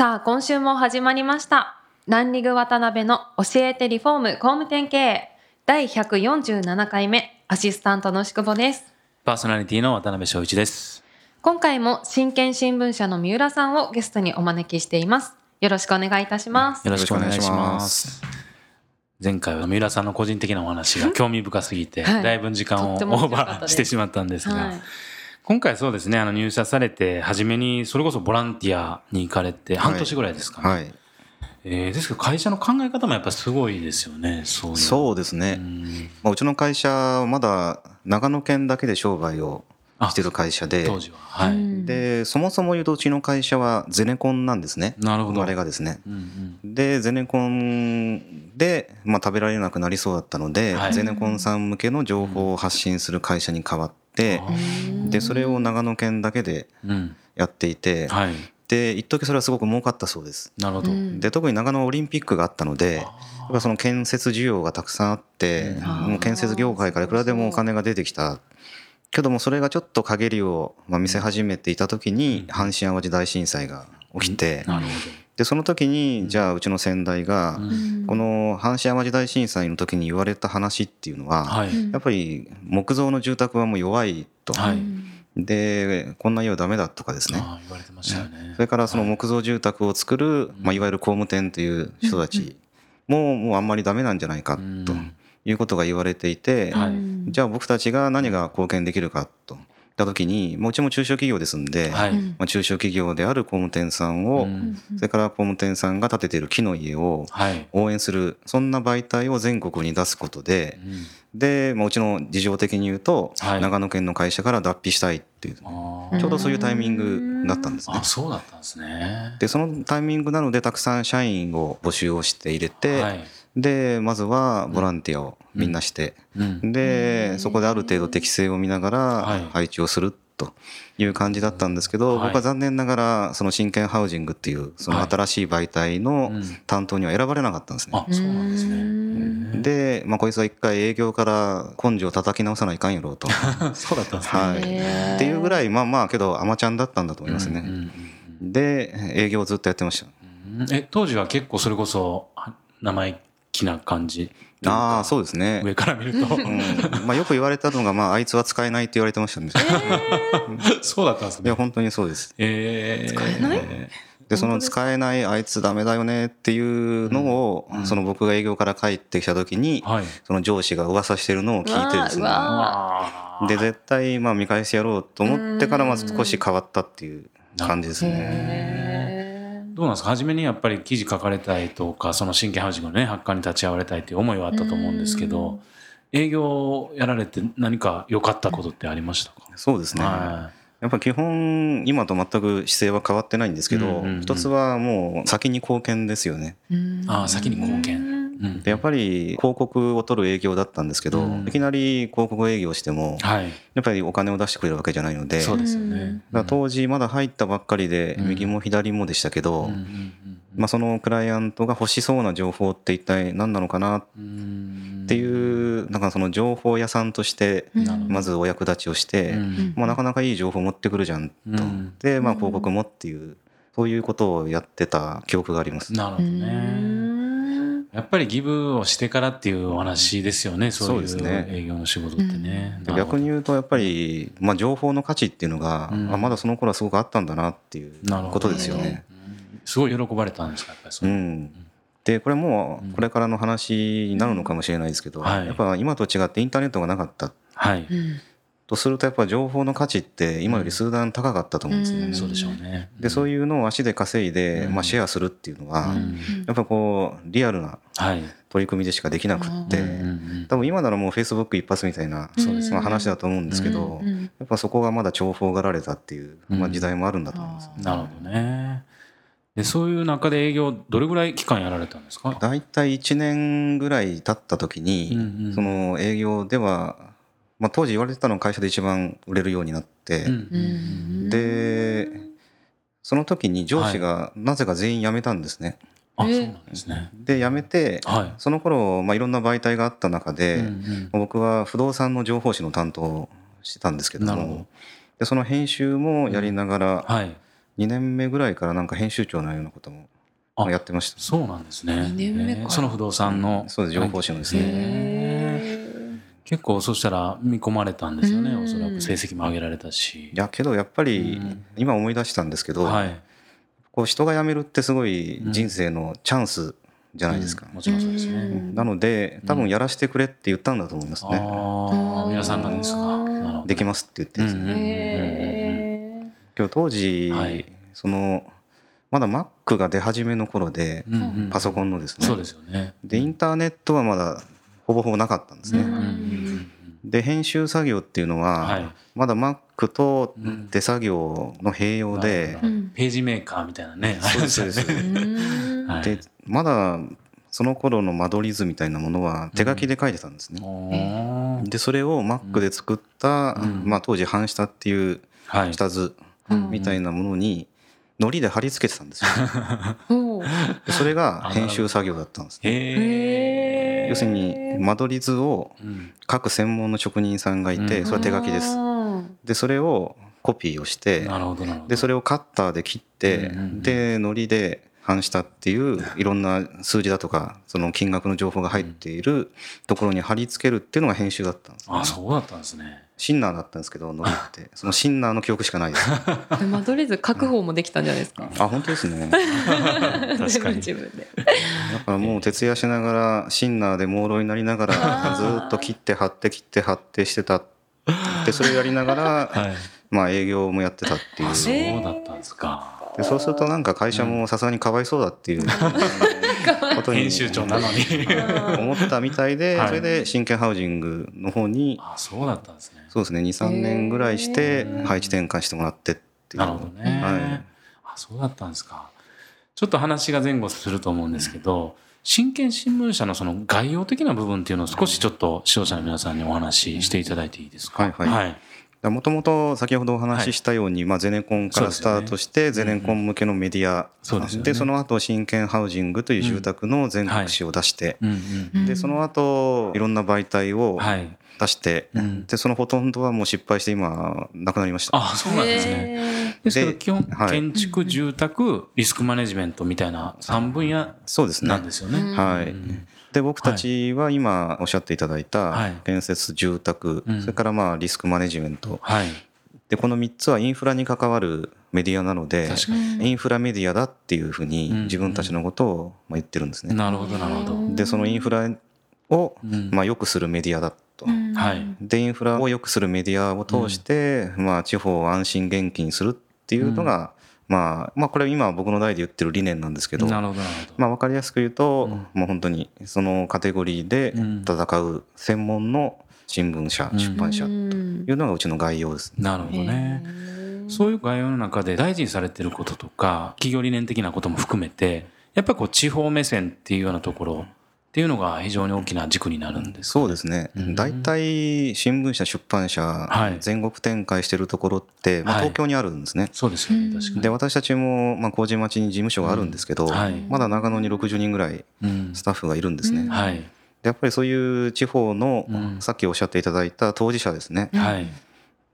さあ今週も始まりました。ランリング渡辺の教えてリフォーム工務店経営。第147回目アシスタントの宿保です。パーソナリティの渡辺翔一です。今回も真剣新聞社の三浦さんをゲストにお招きしています。よろしくお願いいたします。よろしくお願いしま。ます。前回は三浦さんの個人的なお話が興味深すぎて、はい。だいぶ時間をオーバーしてしまったんですが、はい今回そうですね、あの入社されて、初めにそれこそボランティアに行かれて、半年ぐらいですかね。はい。えーですけど会社の考え方もやっぱすごいですよね、そういう。そうですね。んまあ、うちの会社はまだ長野県だけで商売をしてる会社で、当時は。はい。うんで、そもそも言うとうちの会社はゼネコンなんですね。なるほど生まれがですね。うんうんで、ゼネコンで、まあ、食べられなくなりそうだったので、はいゼネコンさん向けの情報を発信する会社に変わって、あーで、それを長野県だけでうん。やっていて、はい。で、一時それはすごく儲かったそうです。なるほど。うんで、特に長野オリンピックがあったので、やっぱその建設需要がたくさんあって、うんもう建設業界からいくらでもお金が出てきた。けどもそれがちょっと陰りをまあ見せ始めていた時に阪神・淡路大震災が起きて、なるほで、その時にじゃあうちの先代がこの阪神・淡路大震災の時に言われた話っていうのは、はい。やっぱり木造の住宅はもう弱いと。はい。で、こんな家はダメだとかですね。ああ、言われてましたよね。それからその木造住宅を作る、まあ、いわゆる工務店という人たちももうあんまりダメなんじゃないかうん。ということが言われていて、はい。じゃあ僕たちが何が貢献できるかとた時にもううちも中小企業ですんで、はい。うんまあ、中小企業である工務店さんを、うんそれから工務店さんが建てている木の家をはい。応援するそんな媒体を全国に出すことでうんで、まあ、うちの事情的に言うと、はい長野県の会社から脱皮したいっていうちょうどそういうタイミングだったんですねあ、。そうだったんですね。でそのタイミングなのでたくさん社員を募集をして入れて、はい。でまずはボランティアをみんなして、うん。でそこである程度適性を見ながはいら配置をするという感じだったんですけど、はい僕は残念ながらその真剣ハウジングっていうそのはい新しい媒体のうん担当には選ばれなかったんですね。あ、そうなんですね。で、まあ、こいつは一回営業から根性を叩き直さないかんやろうと。そうだったんですね。はい、っていうぐらいまあまあけどアマちゃんだったんだと思いますね。うんうんで営業をずっとやってました。うんえ、当時は結構それこそあ生意気な感じ。ああそうですね。上から見ると。うんまあ、よく言われたのが、まあ、あいつは使えないって言われてましたね。そうだったんですいや、ね。本当にそうです。えー使えない？で、その使えないあいつダメだよねっていうのを、うんその僕が営業から帰ってきた時に、はい。その上司が噂してるのを聞いてですね。で、絶対、まあ、見返してやろうと思ってから、まず少し変わったっていう感じですね。へどうなんですか？初めにやっぱり記事書かれたいとか、その真剣ハウジングのね、発刊に立ち会われたいという思いはあったと思うんですけうん。ど、営業をやられて何か良かったことってありましたか？そうですね。はやっぱ基本、今と全く姿勢は変わってないんですけど、一つはもう先に貢献ですよね。ーあー先に貢献でやっぱり広告を取る営業だったんですけど、うんいきなり広告営業しても、はい。やっぱりお金を出してくれるわけじゃないので、そうですようんね。だから当時まだ入ったばっかりで、うん右も左もでしたけど、まあ、そのクライアントが欲しそうな情報って一体何なのかなっうんていう、なんかその情報屋さんとして、まずお役立ちをして、うんまあ、なかなかいい情報持ってくるじゃんと。うんで、まあ、広告もっていう、そういうことをやってた記憶があります。なるほどうね。んやっぱりギブをしてからっていうお話ですよね、そういそうですね。う営業の仕事ってね。で逆に言うとやっぱり、まあ、情報の価値っていうのが、うん。あまだその頃はすごくあったんだなっていうなるほどことですよね。うん。すごい喜ばれたんですか、やっぱりそうれ。ん、でこれもうん。これからの話になるのかもしれないですけど、はい。やっぱ今と違ってインターネットがなかった。はい。うんとするとやっぱ情報の価値って今より数段高かったと思うんですね。うん。そうでしょうね。でそういうのを足で稼いで、うん。まあ、シェアするっていうのは、うん。やっぱこうリアルなはい。取り組みでしかできなくって、多分今ならもうフェイスブック一発みたいな、そうですね。まあ、話だと思うんですけど、やっぱそこがまだ重宝がられたっていう、まあ、うん時代もあるんだと思います。なるほどね。でそういう中で営業どれぐらい期間やられたんですか？大体1年ぐらい経った時に、うんうん。その営業では、まあ、当時言われてたのは会社で一番売れるようになって、うん。うん。でその時に上司がなぜか全員辞めたんですね。あえ。そうなんですね。で辞めてはい。その頃、まあいろんな媒体があった中で、うんうん。僕は不動産の情報誌の担当をしてたんですけどもでその編集もやりながらはい。2年目ぐらいからなんか編集長のようなこともあやってました。そうなんですね。二年目その不動産の。そうです。情報誌のですね。へ結構そしたら見込まれたんですよねうん。おそらく成績も上げられたし。いやけどやっぱりうん。今思い出したんですけど、はい。こう人が辞めるってすごい人生のチャンスじゃないですか。うん。もちろんそうですね。うん。なので多分やらせてくれって言ったんだと思いますね。ああ皆さんがですか。できますって言ってですね。うんうんへ今日当時、はい。そのまだ Mac が出始めの頃で、うんうん。パソコンのですね。そうですよね。でインターネットはまだほぼほぼなかったんですね。で編集作業っていうのは、はい。まだ Mac とうん手作業の併用で、ページメーカーみたいなね。そうですそうです。まだその頃の間取り図みたいなものは手書きで書いてたんですね。でそれを Mac で作った、うん。まあ、当時反下っていうはい。下図うん。みたいなものに糊で貼り付けてたんですよ。それが編集作業だったんですね。要するに間取り図をうん。書く専門の職人さんがいてうん。それは手書きです。あでそれをコピーをしてでそれをカッターで切ってうんうんうん。で反したっていういろんな数字だとかその金額の情報が入っているところに貼り付けるっていうのが編集だったんです、あそうだったんですねシンナーだったんですけど糊って そのシンナーの記憶しかないです。ー間取り図書く方もできたんじゃないですか。あ本当ですね。確かに自分で。だからもう徹夜しながらシンナーで朦朧になりながらずー。っと切って貼って切って貼ってしてた。でそれをやりながらはい。まあ営業もやってたっていう。あそうだったんですか。でそうするとなんか会社もさすがにかわいそうだっていう ことに。編集長なのに。思ったみたいではい。それで真剣ハウジングの方に。あそうだったんですね。そうですね。23年ぐらいして配置転換してもらってっていう。なるほどね、はい。あそうだったんですか。ちょっと話が前後すると思うんですけど真剣新聞社のその概要的な部分っていうのを少しちょっと視聴者の皆さんにお話ししていただいていいですか？はい。はいもともと先ほどお話ししたように、まあ、ゼネコンからスタートして、ゼネコン向けのメディア、でその後真剣ハウジングという住宅の全国紙を出して、でその後いろんな媒体をはい。出して、うん。でそのほとんどはもう失敗して今なくなりました。あそうなんですね。ねですけどで基本はい。建築住宅リスクマネジメントみたいな3分野そうですね。なんですよね。うん。はい、うんで僕たちは今おっしゃっていただいはい。た建設住宅、うん。それからまあリスクマネジメント。はい。でこの3つはインフラに関わるメディアなので確かに。インフラメディアだっていうふうにうん。自分たちのことをまあ言ってるんですね。なるほどなるほど。でそのインフラをうん。まあ良くするメディアだと。はい。でインフラを良くするメディアを通して、まあ、地方を安心元気にするっていうのが、まあ、まあこれは今僕の代で言ってる理念なんですけど、なるほどなるほど。まあ、分かりやすく言うと、うん。もう本当にそのカテゴリーでうん。戦う専門の新聞社、うん出版社とんいうのがうちの概要です。なるほどね。そういう概要の中で大事にされてることとか企業理念的なことも含めてやっぱりこう地方目線っていうようなところっていうのが非常に大きな軸になるんです。かそうですね。うん。大体新聞社出版社、はい。全国展開してるところって、まあ、はい。東京にあるんですね。そうですよね。確かに。で私たちも、まあ、麹町に事務所があるんですけど、はい。まだ長野に60人ぐらいうん。スタッフがいるんですね。うんはい。でやっぱりそういう地方の、うん。さっきおっしゃっていただいた当事者ですね、はい。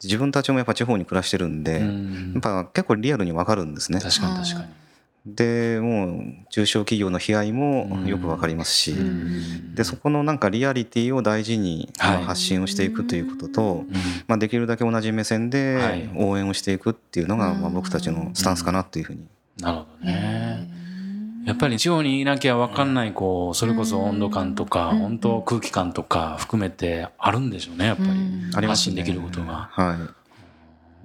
自分たちもやっぱ地方に暮らしてるんで、うん。やっぱ結構リアルにわかるんですね。確かに確かにでもう中小企業の悲哀もよくわかりますし、うん。でそこのなんかリアリティを大事に発信をしていくということと、うん。まあ、できるだけ同じ目線はい。で応援をしていくっていうのがうん。まあ僕たちのスタンスかなっていうふうに。なるほどね。やっぱり地方にいなきゃ分かんないこうそれこそ温度感とかうん。本当空気感とか含めてあるんでしょうねやっぱり。うん。ありますね。発信できることが。はい、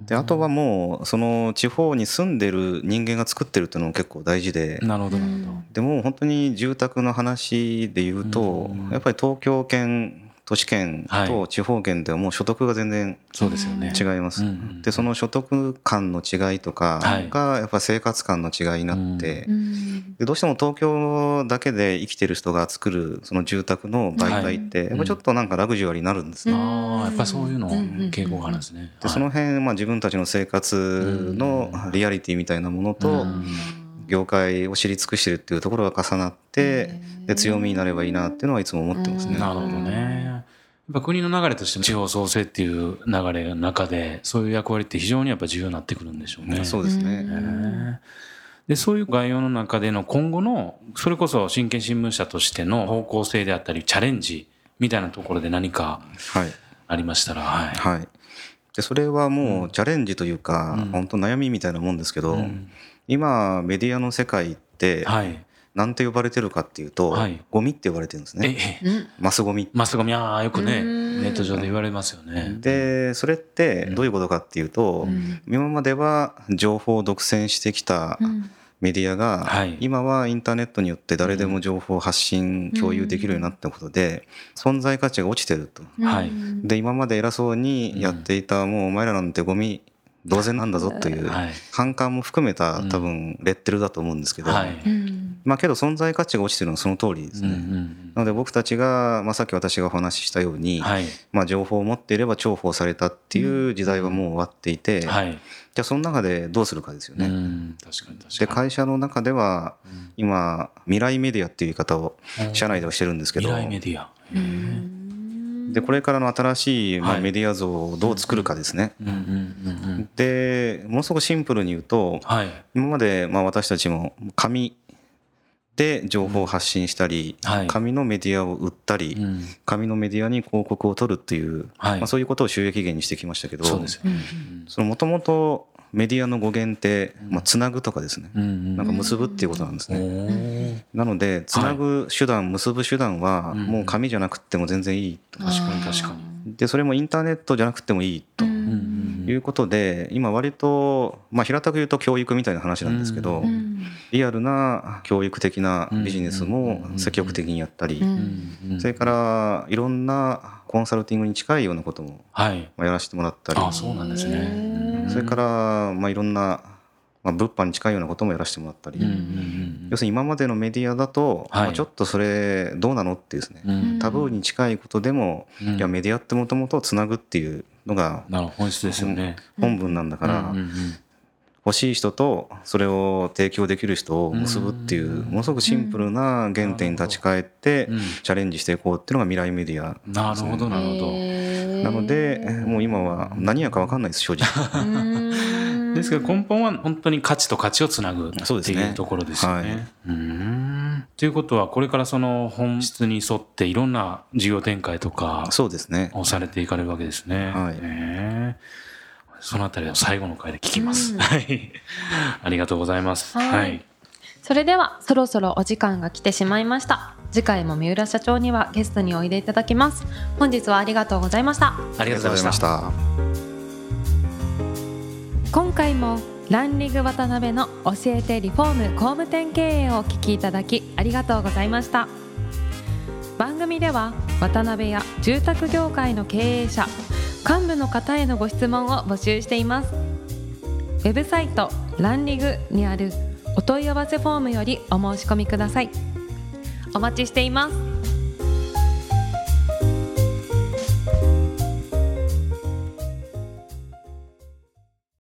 であとはもうその地方に住んでる人間が作ってるっていうのも結構大事で、なるほど。なるほど。でも本当に住宅の話で言うと、うん。やっぱり東京圏都市圏はと地方圏ではもう所得が全然そうですよね。違います、でその所得感の違いとかはい。がやっぱ生活感の違いになって、うん。でどうしても東京だけで生きてる人が作るその住宅の媒体って、はい。やっぱちょっとなんかラグジュアリーになるんですね。ああやっぱそういうの傾向があるんですね。でその辺、まあ、自分たちの生活のリアリティみたいなものと、うん業界を知り尽くしてるっていうところが重なってで強みになればいいなっていうのはいつも思ってますね。なるほどね。やっぱ国の流れとして地方創生っていう流れの中でそういう役割って非常にやっぱ重要になってくるんでしょうね。そうですね。ねでそういう概要の中での今後のそれこそ新聞新聞社としての方向性であったりチャレンジみたいなところで何かはい。ありましたら、はい。はい。で、それはもうチャレンジというか、うん本当悩みみたいなもんですけど、うん今メディアの世界ってはい。何て呼ばれてるかっていうと、はい。ゴミって呼ばれてるんですえね。マスゴミ。マスゴミ。ああよくねうん。ネット上で言われますよね。で、それってどういうことかっていうと、うん。今までは情報を独占してきたうん。メディアが、はい。今はインターネットによって誰でも情報を発信、共有できるようになったことで存在価値が落ちてると。はい。で今まで偉そうにやっていた、もうお前らなんてゴミ同然なんだぞというはい。反感も含めたうん。多分レッテルだと思うんですけど、まあけど存在価値が落ちてるのはその通りですね。んなので僕たちが、まあ、さっき私がお話ししたように、はい。まあ、情報を持っていれば重宝されたっていう時代はもう終わっていて、はい。じゃあその中でどうするかですようね。ん。確かにで確かに。会社の中では今未来メディアっていう言い方を社内ではしてるんですけど。未来メディア。でこれからの新しいまあはい。メディア像をどう作るかですね。でものすごくシンプルに言うとはい。今までまあ私たちも紙で情報を発信したり、はい。紙のメディアを売ったり、うん。紙のメディアに広告を取るっていう、はい。まあ、そういうことを収益源にしてきましたけどもともとメディアの語源って、まあ、つなぐとかですね、うんうんなんか結ぶっていうことなんですおね。ー。なのでつなぐ手段、結ぶ手段はうんもう紙じゃなくても全然いいと、確かに確かに。でそれもインターネットじゃなくてもいいと。いうことで今割と、まあ、平たく言うと教育みたいな話なんですけど、うん。リアルな教育的なビジネスも積極的にやったり、それからいろんなコンサルティングに近いようなこともやらせてもらったり。あそうなんですね。うん。それからまあいろんな、まあ、物販に近いようなこともやらせてもらったり、うんうん要するに今までのメディアだと、はい。まあちょっとそれどうなのっていうですね、タブーに近いことでも、うん。いやメディアってもともとつなぐっていうのがなるほど。本質ですよね。本文なんだから、うんうんうん。欲しい人とそれを提供できる人を結ぶっていうものすごくシンプルな原点に立ち返ってうん。チャレンジしていこうっていうのが未来メディアなるほどなるほど。なのでもう今は何やか分かんないです正直うん ですけど根本は本当に価値と価値をつなぐっていうところですよはいね。ということはこれからその本質に沿っていろんな事業展開とかそうですねをされていかれるわけですね。はいそのあたりは最後の回で聞きます。うんはい。ありがとうございます。はいはい。それではそろそろお時間が来てしまいました次回も三浦社長にはゲストにおいでいただきます。本日はありがとうございました。ありがとうございました。今回もランリング渡辺の教えてリフォーム工務店経営をお聞きいただきありがとうございました。番組では渡辺や住宅業界の経営者幹部の方へのご質問を募集しています。ウェブサイトランリグにあるお問い合わせフォームよりお申し込みくださいお待ちしています。